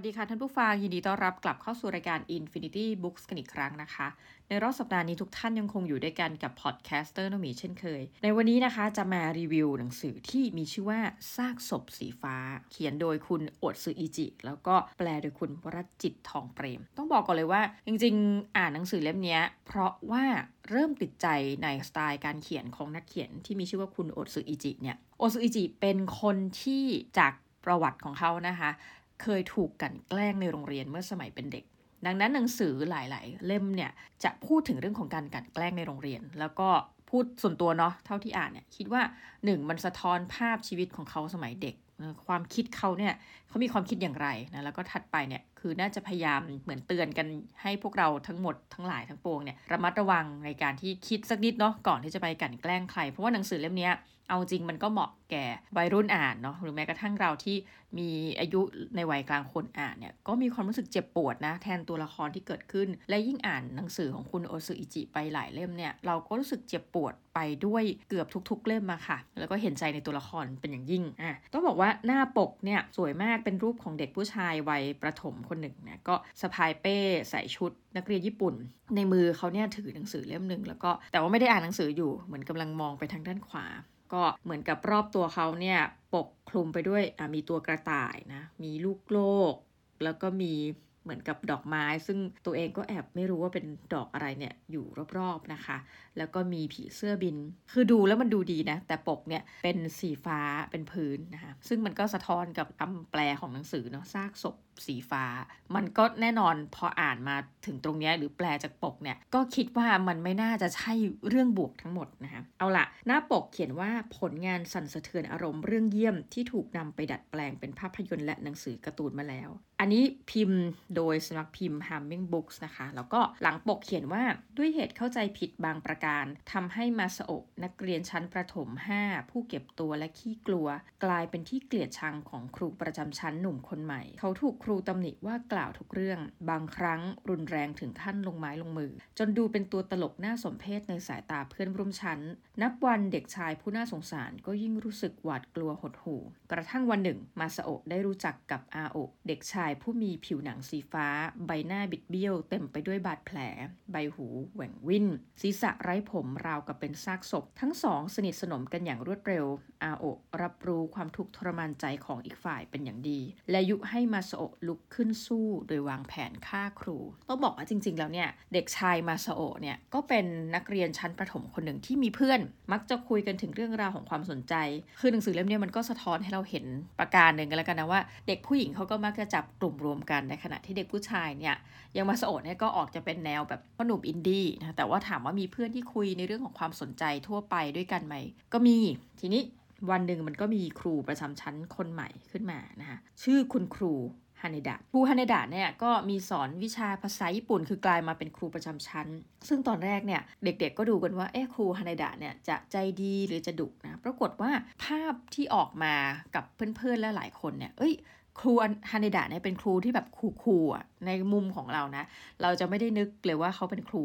สวัสดีค่ะท่านผู้ฟัง ยินดีต้อนรับกลับเข้าสู่รายการ Infinity Books กันอีกครั้งนะคะ ในรอบสัปดาห์นี้ทุกท่านยังคงอยู่ด้วยกันกับ podcaster นมีเช่นเคย ในวันนี้นะคะจะมารีวิวหนังสือที่มีชื่อว่าซากศพสีฟ้า เขียนโดยคุณโอตสึอิจิ แล้วก็แปลโดยคุณวรจิตทองเปรม ต้องบอกก่อนเลยว่า จริงๆ อ่านหนังสือเล่มนี้เพราะว่าเริ่มติดใจในสไตล์การเขียนของนักเขียนที่มีชื่อว่าคุณโอตสึอิจิเนี่ยโอตสึอิจิเป็นคนที่จากประวัติของเขานะคะ เคยถูกกันแกล้งในโรงเรียนเมื่อสมัยเป็นเด็ก ดังนั้นหนังสือหลาย ๆ เล่มเนี่ยจะพูดถึงเรื่องของการกันแกล้งในโรงเรียน แล้วก็พูดส่วนตัวเนาะเท่าที่อ่านเนี่ยคิดว่า 1 มันสะท้อนภาพชีวิตของเขาสมัยเด็ก ความคิดเขาเนี่ยเขามีความคิดอย่างไรนะแล้วก็ถัดไปเนี่ย คือน่าจะพยายามเหมือนเตือนกันให้พวกเราทั้งหมดทั้งหลายทั้งปวงเนี่ยระมัดระวังในการที่คิดสักนิดเนาะก่อนที่จะไปกันแกล้งใคร เพราะว่าหนังสือเล่มนี้เอาจริงมันก็เหมาะแก่วัยรุ่นอ่านเนาะหรือแม้กระทั่งเราที่มีอายุในวัยกลางคนอ่านเนี่ยก็มีความรู้สึกเจ็บปวดนะ แทนตัวละครที่เกิดขึ้น และยิ่งอ่านหนังสือของคุณโอซึอิจิไปหลายเล่มเนี่ยเราก็รู้สึกเจ็บปวดไปด้วยเกือบทุก ๆ เล่มมาค่ะ แล้วก็เห็นใจในตัวละครเป็นอย่างยิ่งอะต้องบอกว่าหน้าปกเนี่ยสวยมากเป็นรูปของเด็กผู้ชายวัยประถมคนหนึ่งเนะก็สะพายเป้ใส่ชุดนักเรียนญี่ปุ่น ในมือเขาเนี่ยถือหนังสือเล่มหนึ่งแล้วก็แต่ว่าไม่ได้อ่านหนังสืออยู่เหมือนกำลังมองไปทางด้านขวา ก็เหมือนกับรอบตัวเขาเนี่ยปกคลุมไปด้วยมีตัวกระต่ายนะมีลูกโลก แล้วก็มีเหมือนกับดอกไม้ ซึ่งตัวเองก็แอบไม่รู้ว่าเป็นดอกอะไรเนี่ยอยู่รอบๆนะคะ แล้วก็มีผีเสื้อบิน คือดูแล้วมันดูดีนะ แต่ปกเนี่ยเป็นสีฟ้าเป็นพื้นนะคะ ซึ่งมันก็สะท้อนกับคำแปลของหนังสือเนาะซากศพ สีฟ้า มันก็แน่นอนพออ่านมาถึงตรงนี้หรือแปลจากปกเนี่ยก็คิดว่ามันไม่น่าจะใช่เรื่องบวกทั้งหมดนะคะเอาละหน้าปกเขียนว่าผลงานสั่นสะเทือนอารมณ์เรื่องเยี่ยมที่ถูกนำไปดัดแปลงเป็นภาพยนตร์และหนังสือการ์ตูนมาแล้ว อันนี้พิมพ์โดยสำนักพิมพ์ Hamming Books นะคะ แล้วก็หลังปกเขียนว่าด้วยเหตุเข้าใจผิดบางประการทำให้มาสโอะนักเรียนชั้นประถม 5 ผู้เก็บตัวและขี้กลัว กลายเป็นที่เกลียดชังของครูประจำชั้นหนุ่มคนใหม่ เขาถูกครูตำหนิว่ากล่าวทุกเรื่อง บางครั้งรุนแรงถึงขั้นลงไม้ลงมือ จนดูเป็นตัวตลกน่าสมเพชในสายตาเพื่อนร่วมชั้น นับวันเด็กชายผู้น่าสงสารก็ยิ่งรู้สึกหวาดกลัวหดหู่ กระทั่งวันหนึ่ง มาสโอะได้รู้จักกับอาโอะเด็กชายผู้มีผิวหนังสีฟ้า ใบหน้าบิดเบี้ยว เต็มไปด้วยบาดแผล ใบหูแหว่งวินศีรษะไร้ผมราวกับเป็นซากศพ ทั้งสองสนิทสนมกันอย่างรวดเร็วอาโอะรับรู้ความทุกข์ทรมานใจของอีกฝ่ายเป็นอย่างดี และยุให้มาสโอะลุกขึ้นสู้โดยวางแผนฆ่าครู ต้องบอกว่าจริง ๆ แล้วเนี่ยเด็กชายมาสโอเนี่ยก็เป็นนักเรียนชั้นประถมคนหนึ่งที่มีเพื่อน มักจะคุยกันถึงเรื่องราวของความสนใจ คือหนังสือเล่มนี้มันก็สะท้อนให้เราเห็นประการหนึ่งกันแล้วกันนะว่า เด็กผู้หญิงเขาก็มักจะจับกลุ่มรวมกันในขณะที่เด็กผู้ชายเนี่ยยังมาสโอเนี่ยก็ออกจะเป็นแนวแบบพ่อหนุ่มอินดี้นะแต่ว่าถามว่ามีเพื่อนที่คุยในเรื่องของความสนใจทั่วไปด้วยกันไหม ก็มีทีนี้วันหนึ่งมันก็มีครูประจำชั้นคนใหม่ขึ้นมานะคะชื่อคุณครู ฮานิดะครูฮานิดะเนี่ยก็มีสอนวิชาภาษาญี่ปุ่น คือกลายมาเป็นครูประจำชั้น ซึ่งตอนแรกเนี่ยเด็กๆก็ดูกันว่าเอ๊ะครูฮานิดะเนี่ยจะใจดีหรือจะดุนะปรากฏว่าภาพที่ออกมากับเพื่อนๆและหลายคนเนี่ยเอ้ยครูฮานิดะเนี่ยเป็นครูที่แบบคูๆในมุมของเรานะ เราจะไม่ได้นึกเลยว่าเขาเป็นครู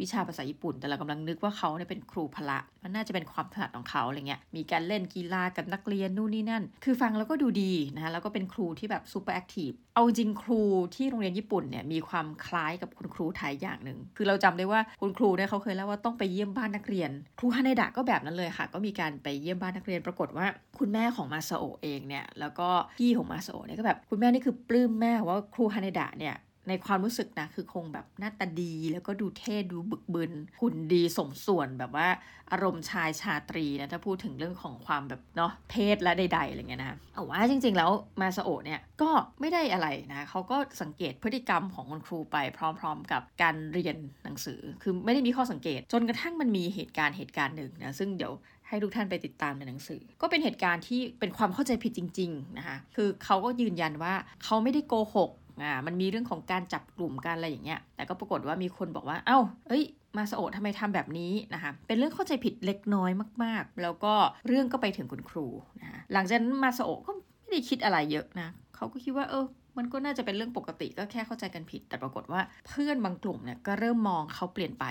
วิชาภาษาญี่ปุ่น แต่เรากำลังนึกว่าเขาเนี่ยเป็นครูพละมันน่าจะเป็นความถนัดของเขาอะไรเงี้ยมีการเล่นกีฬากับนักเรียนนู่นนี่นั่น คือฟังแล้วก็ดูดีนะคะแล้วก็เป็นครูที่แบบ super active เอาจริงครูที่โรงเรียนญี่ปุ่นเนี่ยมีความคล้ายกับคุณครูไทยอย่างหนึ่งคือเราจำได้ว่าคุณครูเนี่ยเขาเคยเล่าว่าต้องไปเยี่ยมบ้านนักเรียน ครูฮาเนดะก็แบบนั้นเลยค่ะ ก็มีการไปเยี่ยมบ้านนักเรียนปรากฏว่า คุณแม่ของมาซาโอะเองเนี่ยแล้วก็พี่ของมาซาโอะเนี่ยก็แบบคุณแม่นี่คือปลื้มแม่ว่าครูฮาเนดะเนี่ย ในความรู้สึกนะคือคงแบบหน้าตาดีแล้วก็ดูเท่ดูบึกบึนหุ่นดีสมส่วนแบบว่าอารมณ์ชายชาตรีนะถ้าพูดถึงเรื่องของความแบบเนาะเพศและใดๆอะไรเงี้ยนะเอาว่าจริงๆแล้วมาสโอเนี่ยก็ไม่ได้อะไรนะเขาก็สังเกตพฤติกรรมของคุณครูไปพร้อม ๆ กับการเรียนหนังสือ คือไม่ได้มีข้อสังเกต จนกระทั่งมันมีเหตุการณ์เหตุการณ์หนึ่งนะซึ่งเดี๋ยวให้ทุกท่านไปติดตามในหนังสือ ก็เป็นเหตุการณ์ที่เป็นความเข้าใจผิดจริง ๆ นะคะ คือเขาก็ยืนยันว่าเขาไม่ได้โกหก อ่ามันมีเรื่องของการจับกลุ่มกันอะไรอย่างเงี้ย แต่ก็ปรากฏว่ามีคนบอกว่า เอา้า เอ้ย มาสโอทำไมทำแบบนี้นะคะ เป็นเรื่องเข้าใจผิดเล็กน้อยมาก ๆ แล้วก็เรื่องก็ไปถึงคุณครูนะคะหลังจากนั้นมาสโอก็ไม่ได้คิดอะไรเยอะนะเขาก็คิดว่าเออมันก็น่าจะเป็นเรื่องปกติก็แค่เข้าใจกันผิด แต่ปรากฏว่าเพื่อนบางกลุ่มเนี่ยก็เริ่มมองเขาเปลี่ยนไป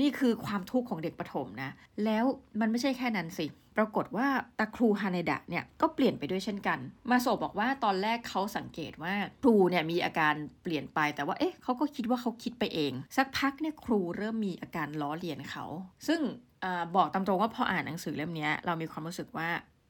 นี่คือความทุกข์ของเด็กประถมนะ แล้วมันไม่ใช่แค่นั้นสิ ปรากฏว่าตาครูฮาเนดะเนี่ยก็เปลี่ยนไปด้วยเช่นกัน มาโซบอกว่าตอนแรกเขาสังเกตว่าครูเนี่ยมีอาการเปลี่ยนไปแต่ว่าเอ๊ะเขาก็คิดว่าเขาคิดไปเอง สักพักเนี่ยครูเริ่มมีอาการล้อเลียนเขา ซึ่งอบอกตามตรงว่าพออ่านหนังสือเล่มนี้เรามีความรู้สึกว่า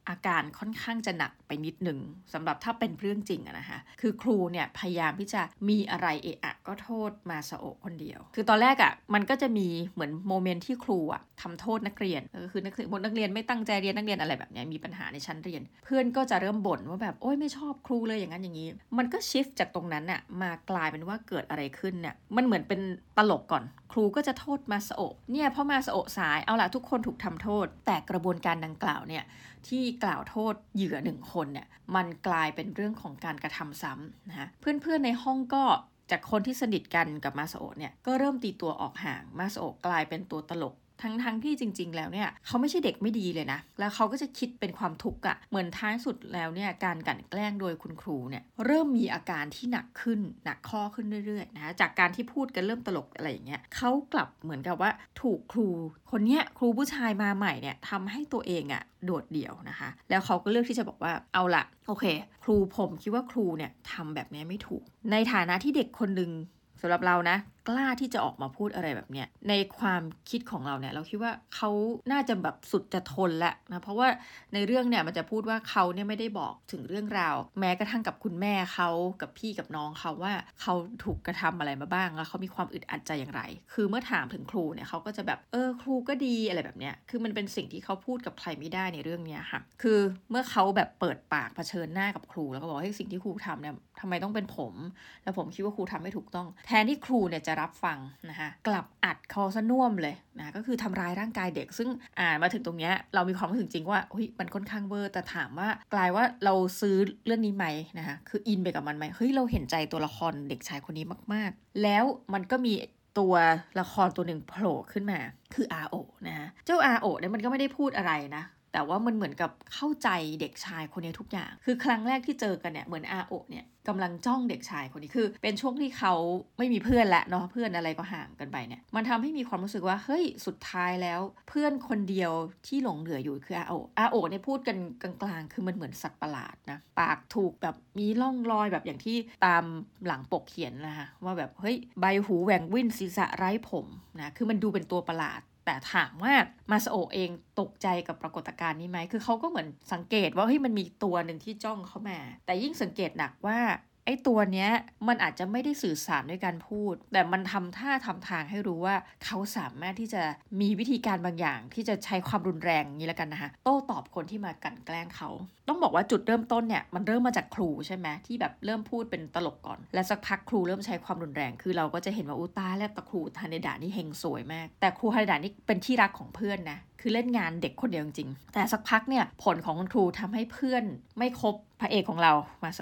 อาการค่อนข้างจะหนักไปนิดหนึ่งสำหรับถ้าเป็นเรื่องจริงอะนะคะคือครูเนี่ยพยายามที่จะมีอะไรเอะอะก็โทษมาสโอคนเดียว คือตอนแรกอะมันก็จะมีเหมือนโมเมนต์ที่ครูอะทำโทษนักเรียนก็คือนักเรียนนักเรียนไม่ตั้งใจเรียนนักเรียนอะไรแบบนี้มีปัญหาในชั้นเรียน เพื่อนก็จะเริ่มบ่นว่าแบบโอ้ยไม่ชอบครูเลยอย่างนั้นอย่างนี้ มันก็ shift จากตรงนั้นอะมากลายเป็นว่าเกิดอะไรขึ้นเนี่ยมันเหมือนเป็นตลกก่อน ครูก็จะโทษมาซาโอะเนี่ยเพราะมาซาโอะสายเอาละทุกคนถูกทำโทษ แต่กระบวนการดังกล่าวเนี่ย ที่กล่าวโทษเหยื่อหนึ่งคนเนี่ยมันกลายเป็นเรื่องของการกระทำซ้ำนะะเพื่อนๆในห้องก็จากคนที่สนิทกันกับมาสโอเนี่ยก็เริ่มตีตัวออกห่างมาสโอกลายเป็นตัวตลก ทั้งทั้งที่จริง ๆ แล้วเนี่ยเขาไม่ใช่เด็กไม่ดีเลยนะ แล้วเขาก็จะคิดเป็นความทุกข์อะเหมือนท้ายสุดแล้วเนี่ยการกลั่นแกล้งโดยคุณครูเนี่ยเริ่มมีอาการที่หนักขึ้นหนักข้อขึ้นเรื่อยๆนะจากการที่พูดกันเริ่มตลกอะไรอย่างเงี้ยเขากลับเหมือนกับว่าถูกครูคนเนี้ยครูผู้ชายมาใหม่เนี่ยทำให้ตัวเองอะโดดเดี่ยวนะคะ แล้วเขาก็เลือกที่จะบอกว่าเอาละโอเค ครูผมคิดว่าครูเนี่ยทำแบบนี้ไม่ถูก ในฐานะที่เด็กคนหนึ่งสำหรับเรานะ กล้าที่จะออกมาพูดอะไรแบบเนี้ยในความคิดของเราเนี่ยเราคิดว่าเขาน่าจะแบบสุดจะทนแล้วนะเพราะว่าในเรื่องเนี่ยมันจะพูดว่าเขาเนี่ยไม่ได้บอกถึงเรื่องราว แม้กระทั่งกับคุณแม่เขากับพี่กับน้องเขาว่าเขาถูกกระทำอะไรมาบ้างแล้วเขามีความอึดอัดใจอย่างไร คือเมื่อถามถึงครูเนี่ยเขาก็จะแบบเออครูก็ดีอะไรแบบเนี้ยคือมันเป็นสิ่งที่เขาพูดกับใครไม่ได้ในเรื่องเนี้ยค่ะคือเมื่อเขาแบบเปิดปากเผชิญหน้ากับครู แล้วก็บอกให้สิ่งที่ครูทำเนี่ยทำไมต้องเป็นผม แล้วผมคิดว่าครูทำไม่ถูกต้อง แทนที่ครูเนี่ยจะรับฟังนะคะกลับอัดคอซะน่วมเลยนะก็คือทำร้ายร่างกายเด็ก ซึ่งอ่านมาถึงตรงนี้เรามีความรู้สึกจริงว่าเฮ้ยมันค่อนข้างเวอร์แต่ถามว่ากลายว่าเราซื้อเรื่องนี้ไหมนะคะคืออินไปกับมันไหมเฮ้ยเราเห็นใจตัวละครเด็กชายคนนี้มาก ๆ แล้วมันก็มีตัวละครตัวหนึ่งโผล่ขึ้นมาคืออาโอนะะเจ้าอาโอเนี่ยมันก็ไม่ได้พูดอะไรนะ แต่ว่ามันเหมือนกับเข้าใจเด็กชายคนนี้ทุกอย่าง คือครั้งแรกที่เจอกันเนี่ยเหมือนอาโอเนี่ยกำลังจ้องเด็กชายคนนี้คือ เป็นช่วงที่เขาไม่มีเพื่อนและเนาะเพื่อนอะไรก็ห่างกันไปเนี่ยมันทำให้มีความรู้สึกว่าเฮ้ยสุดท้ายแล้ว เพื่อนคนเดียวที่หลงเหลืออยู่คืออาโออาโอเนี่ยพูดกันกลางๆ คือมันเหมือนสัตว์ประหลาดนะปากถูกแบบมีร่องรอยแบบอย่างที่ตามหลังปกเขียนนะคะว่าแบบเฮ้ยใบหูแหว่งวิ่นศีรษะไร้ผมนะคือมันดูเป็นตัวประหลาด แต่ถามว่ามาสโอเองตกใจกับปรากฏการณ์นี้ไหมคือเขาก็เหมือนสังเกตว่าเฮ้ยมันมีตัวหนึ่งที่จ้องเข้ามา แต่ยิ่งสังเกตหนักว่า ไอ้ตัวเนี้ยมันอาจจะไม่ได้สื่อสารด้วยการพูด แต่มันทำท่าทำทางให้รู้ว่าเขาสามารถที่จะมีวิธีการบางอย่าง ที่จะใช้ความรุนแรงนี้แล้วกันนะคะโต้ตอบคนที่มากันแกล้งเขา ต้องบอกว่าจุดเริ่มต้นเนี่ยมันเริ่มมาจากครูใช่ไหมที่แบบเริ่มพูดเป็นตลกก่อน และสักพักครูเริ่มใช้ความรุนแรง คือเราก็จะเห็นว่าอุตาและตะครูฮาเนดานี่เฮงสวยมาก แต่ครูฮาเนดานี่เป็นที่รักของเพื่อนนะ คือเล่นงานเด็กคนเดียวจริงแต่สักพักเนี่ยผลของคุณครูทำให้เพื่อนไม่คบพระเอกของเรามาโซ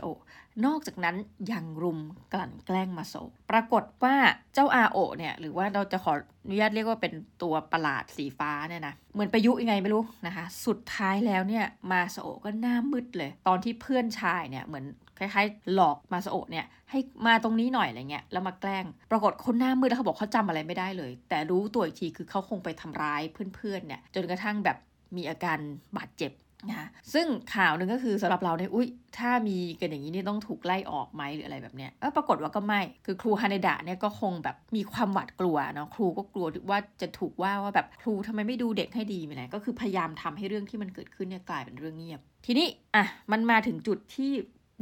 นอกจากนั้นยังรุมกลั่นแกล้งมาโซปรากฏว่าเจ้าอาโอเนี่ยหรือว่าเราจะขออนุญาตเรียกว่าเป็นตัวประหลาดสีฟ้าเนี่ยนะเหมือนประยุยังไงไม่รู้นะคะ สุดท้ายแล้วเนี่ยมาโซก็หน้ามืดเลย ตอนที่เพื่อนชายเนี่ยเหมือน คล้ายๆ หลอกมาโซเนี่ยให้มาตรงนี้หน่อยอะไรเงี้ยแล้วมาแกล้ง ปรากฏคนหน้ามืดแล้วเขาบอกเขาจำอะไรไม่ได้เลย แต่รู้ตัวอีกทีคือเขาคงไปทำร้ายเพื่อนๆเนี่ยจนกระทั่งแบบมีอาการบาดเจ็บนะซึ่งข่าวหนึ่งก็คือสำหรับเราเนี่ยอุ้ยถ้ามีกันอย่างนี้นี่ต้องถูกไล่ออกไหมหรืออะไรแบบเนี้ยเออปรากฏว่าก็ไม่คือครูฮาเนดะเนี่ยก็คงแบบมีความหวาดกลัวเนาะครูก็กลัวว่าจะถูกว่าว่าแบบครูทำไมไม่ดูเด็กให้ดีไหมก็คือพยายามทำให้เรื่องที่มันเกิดขึ้นเนี่ยกลายเป็นเรื่องเงียบ ทีนี้อะมันมาถึงจุดที่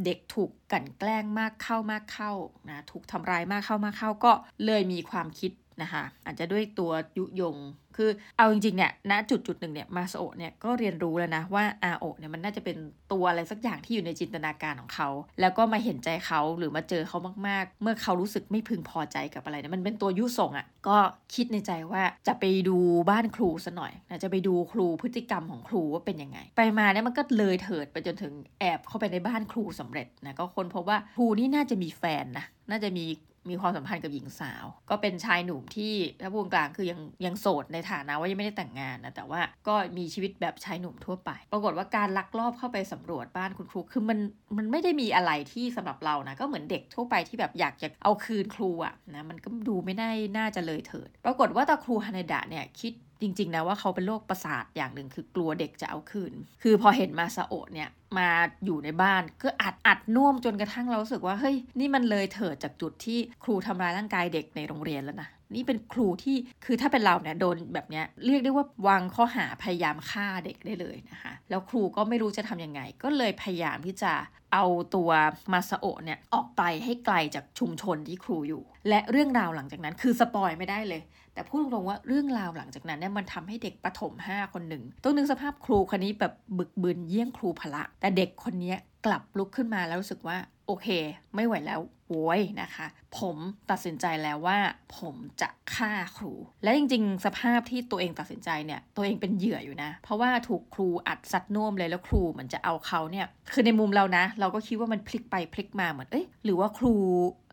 เด็กถูกกั่นแกล้งมากเข้ามากเข้านะถูกทำร้ายมากเข้ามากเข้าก็เลยมีความคิด นะคะอาจจะด้วยตัวยุยง คือเอาจริงๆเนี่ยณจุดจุดหนึ่งเนี่ยมาโอเนี่ยก็เรียนรู้แล้วนะว่าอาโอเนี่ยมันน่าจะเป็นตัวอะไรสักอย่างที่อยู่ในจินตนาการของเขา แล้วก็มาเห็นใจเขาหรือมาเจอเขามากๆ เมื่อเขารู้สึกไม่พึงพอใจกับอะไรเนี่ยมันเป็นตัวยุส่งอะ่ะก็คิดในใจว่าจะไปดูบ้านครูซะหน่อยนะจะไปดูครูพฤติกรรมของครูว่าเป็นยังไง ไปมาเนี่ยมันก็เลยเถิดไปจนถึงแอบเข้าไปในบ้านครูสำเร็จนะก็คนพบว่าครูนี่น่าจะมีแฟนนะน่าจะมี มีความสัมพันธ์กับหญิงสาว ก็เป็นชายหนุ่มที่ถ้าพูดกลางคือยังยังโสดในฐานะว่ายังไม่ได้แต่งงานนะแต่ว่าก็มีชีวิตแบบชายหนุ่มทั่วไป ปรากฏว่าการลักลอบเข้าไปสำรวจบ้านคุณครูคือมันมันไม่ได้มีอะไรที่สำหรับเรานะก็เหมือนเด็กทั่วไปที่แบบอยากจะเอาคืนครูอะนะมันก็ดูไม่ได้น่าจะเลยเถิด ปรากฏว่าตาครูฮานาดะเนี่ยคิดจริงๆนะว่าเขาเป็นโรคประสาทอย่างหนึ่งคือกลัวเด็กจะเอาคืน คือพอเห็นมาซาโอะเนี่ยมาอยู่ในบ้านก็อัดอัดน่วมจนกระทั่งเรารู้สึกว่าเฮ้ยนี่มันเลยเถิดจากจุดที่ครูทำร้ายร่างกายเด็กในโรงเรียนแล้วนะ นี่เป็นครูที่คือถ้าเป็นเราเนี่ยโดนแบบเนี้ยเรียกได้ว่าวางข้อหาพยายามฆ่าเด็กได้เลยนะคะ แล้วครูก็ไม่รู้จะทำยังไง ก็เลยพยายามที่จะเอาตัวมาซาโอเนี่ยออกไปให้ไกลจากชุมชนที่ครูอยู่ และเรื่องราวหลังจากนั้นคือสปอยไม่ได้เลย แต่พูดตรงๆว่าเรื่องราวหลังจากนั้นเนี่ยมันทำให้เด็กประถม 5 คนหนึ่งต้องนึกสภาพครูคนนี้แบบบึกบึนเยี่ยงครูพละ แต่เด็กคนนี้กลับลุกขึ้นมาแล้วรู้สึกว่าโอเค ไม่ไหวแล้วโวยนะคะ ผมตัดสินใจแล้วว่า ผมจะฆ่าครู และจริง ๆ สภาพที่ตัวเองตัดสินใจเนี่ย ตัวเองเป็นเหยื่ออยู่นะ เพราะว่าถูกครูอัดซัดน่วมเลยแล้วครูเหมือนจะเอาเขาเนี่ย คือในมุมเรานะ เราก็คิดว่ามันพลิกไปพลิกมาเหมือนเอ้ยหรือว่าครู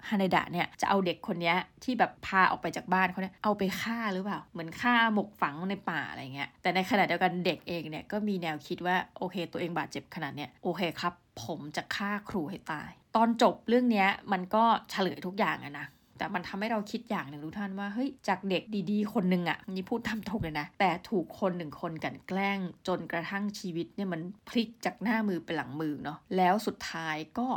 ฮานาดะเนี่ยจะเอาเด็กคนนี้ที่แบบพาออกไปจากบ้านเขาเนี่ยเอาไปฆ่าหรือเปล่า เหมือนฆ่าหมกฝังในป่าอะไรเงี้ยแต่ในขณะเดียวกันเด็กเองเนี่ยก็มีแนวคิดว่าโอเค ตัวเองบาดเจ็บขนาดเนี้ยโอเคครับ ผมจะฆ่าครูให้ตาย ตอนจบเรื่องนี้มันก็เฉลยทุกอย่างอะนะแต่มันทำให้เราคิดอย่างหนึ่งทุกท่านว่าเฮ้ยจากเด็กดีๆ คนหนึ่งอะนี่พูดทำถูกเลยนะ แต่ถูกคนหนึ่งคนกันแกล้งจนกระทั่งชีวิตเนี่ยมันพลิกจากหน้ามือไปหลังมือเนาะแล้วสุดท้ายก็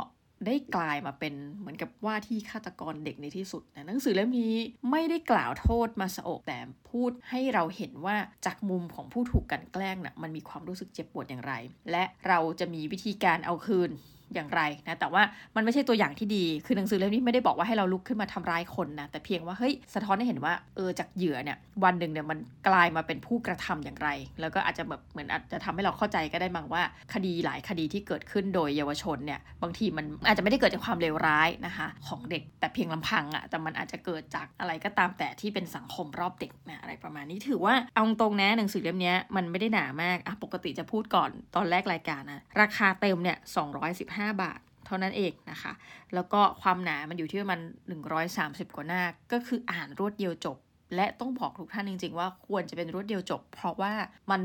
ได้กลายมาเป็นเหมือนกับว่าที่ฆาตกรเด็กในที่สุดนะหนังสือเล่มนี้ไม่ได้กล่าวโทษมาสโอกแต่พูดให้เราเห็นว่าจากมุมของผู้ถูกกันแกล้งนะ่ะมันมีความรู้สึกเจ็บปวดอย่างไร และเราจะมีวิธีการเอาคืน อย่างไรนะแต่ว่ามันไม่ใช่ตัวอย่างที่ดี คือหนังสือเล่มนี้ไม่ได้บอกว่าให้เราลุกขึ้นมาทำร้ายคนนะแต่เพียงว่าเฮ้ยสะท้อนให้เห็นว่าเออจากเหยื่อเนี่ยวันหนึ่งเนี่ยมันกลายมาเป็นผู้กระทำอย่างไร แล้วก็อาจจะแบบเหมือนอาจจะทำให้เราเข้าใจก็ได้มั้งว่า คดีหลายคดีที่เกิดขึ้นโดยเยาวชนเนี่ยบางทีมันอาจจะไม่ได้เกิดจากความเลวร้ายนะคะของเด็กแต่เพียงลำพังอะ่ะแต่มันอาจจะเกิดจากอะไรก็ตามแต่ที่เป็นสังคมรอบเด็กนะอะไรประมาณนี้ถือว่าเอาตรงนะหนังสือเล่มนี้มันไม่ได้หนามากอะปกติจะพูดก่อนตอนแรกรายการนะราคาเต็มเนี่ย215บาท เท่านั้นเองนะคะ แล้วก็ความหนามันอยู่ที่ประมาณ130 กว่าหน้า ก็คืออ่านรวดเดียวจบ และต้องบอกทุกท่านจริง ๆ ว่าควรจะเป็นรวดเดียวจบ เพราะว่ามัน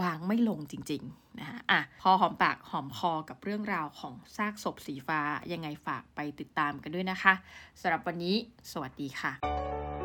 วางไม่ลงจริงๆนะคะอะพอหอมปากหอมคอกับเรื่องราวของซากศพสีฟ้ายังไงฝากไปติดตามกันด้วยนะคะสำหรับวันนี้ สวัสดีค่ะ